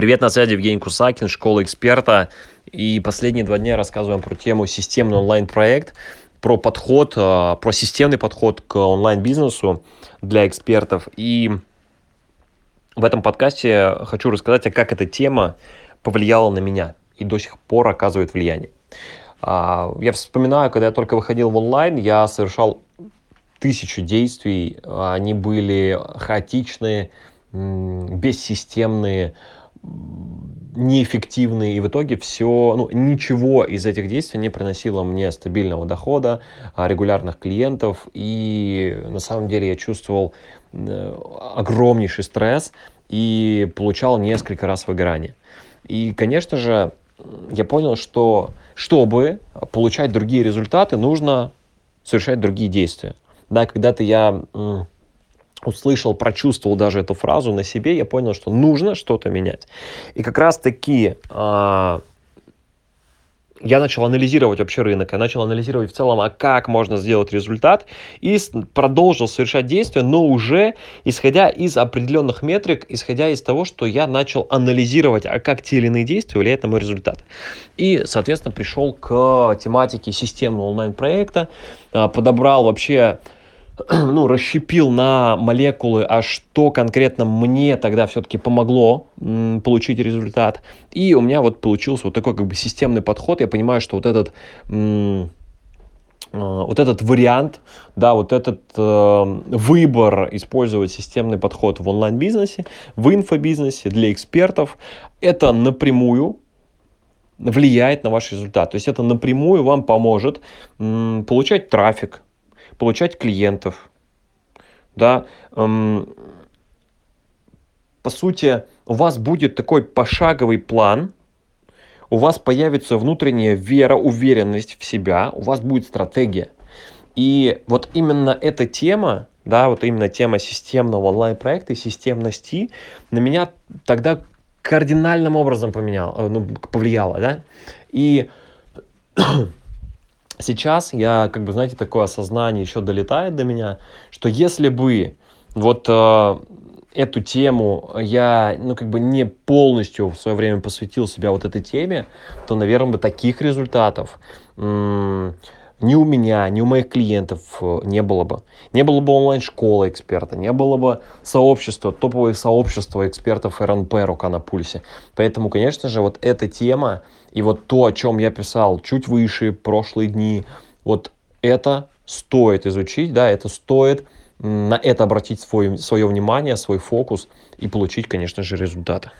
Привет, на связи Евгений Кусакин, школа эксперта. И последние два дня рассказываем про тему системный онлайн-проект, про подход, а, про системный подход к онлайн-бизнесу для экспертов. И в этом подкасте хочу рассказать, а как эта тема повлияла на меня и до сих пор оказывает влияние. А, я вспоминаю, когда я только выходил в онлайн, я совершал тысячу действий, они были хаотичные, бессистемные, неэффективные, и в итоге все, ну, ничего из этих действий не приносило мне стабильного дохода, а, регулярных клиентов, и на самом деле я чувствовал э, огромнейший стресс и получал несколько раз выгорание. И, конечно же, я понял, что чтобы получать другие результаты, нужно совершать другие действия. Да, когда-то я услышал, прочувствовал даже эту фразу на себе, я понял, что нужно что-то менять. И как раз таки э, я начал анализировать вообще рынок, я начал анализировать в целом, а как можно сделать результат, и продолжил совершать действия, но уже исходя из определенных метрик, исходя из того, что я начал анализировать, а как те или иные действия влияют на мой результат. И, соответственно, пришел к тематике системного онлайн-проекта, э, подобрал вообще ну, расщепил на молекулы, а что конкретно мне тогда все-таки помогло получить результат. И у меня вот получился вот такой как бы системный подход. Я понимаю, что вот этот... А, вот этот вариант, да, вот этот э, выбор использовать системный подход в онлайн-бизнесе, в инфобизнесе для экспертов, это напрямую влияет на ваш результат. То есть это напрямую вам поможет получать трафик, получать клиентов, да, эм, по сути, у вас будет такой пошаговый план, у вас появится внутренняя вера, уверенность в себя, у вас будет стратегия. И вот именно эта тема, да, вот именно тема системного онлайн-проекта и системности на меня тогда кардинальным образом поменял, э, ну, повлияла, да. И сейчас я, как бы, знаете, такое осознание еще долетает до меня, что если бы вот э, эту тему я, ну, как бы не полностью в свое время посвятил себя вот этой теме, то, наверное, бы таких результатов м- ни у меня, ни у моих клиентов э, не было бы. Не было бы онлайн-школы эксперта, не было бы сообщества, топовых сообщества экспертов РНП «Рука на пульсе». Поэтому, конечно же, вот эта тема и вот то, о чем я писал чуть выше, прошлые дни, вот это стоит изучить, да, это стоит на это обратить свой, свое внимание, свой фокус и получить, конечно же, результаты.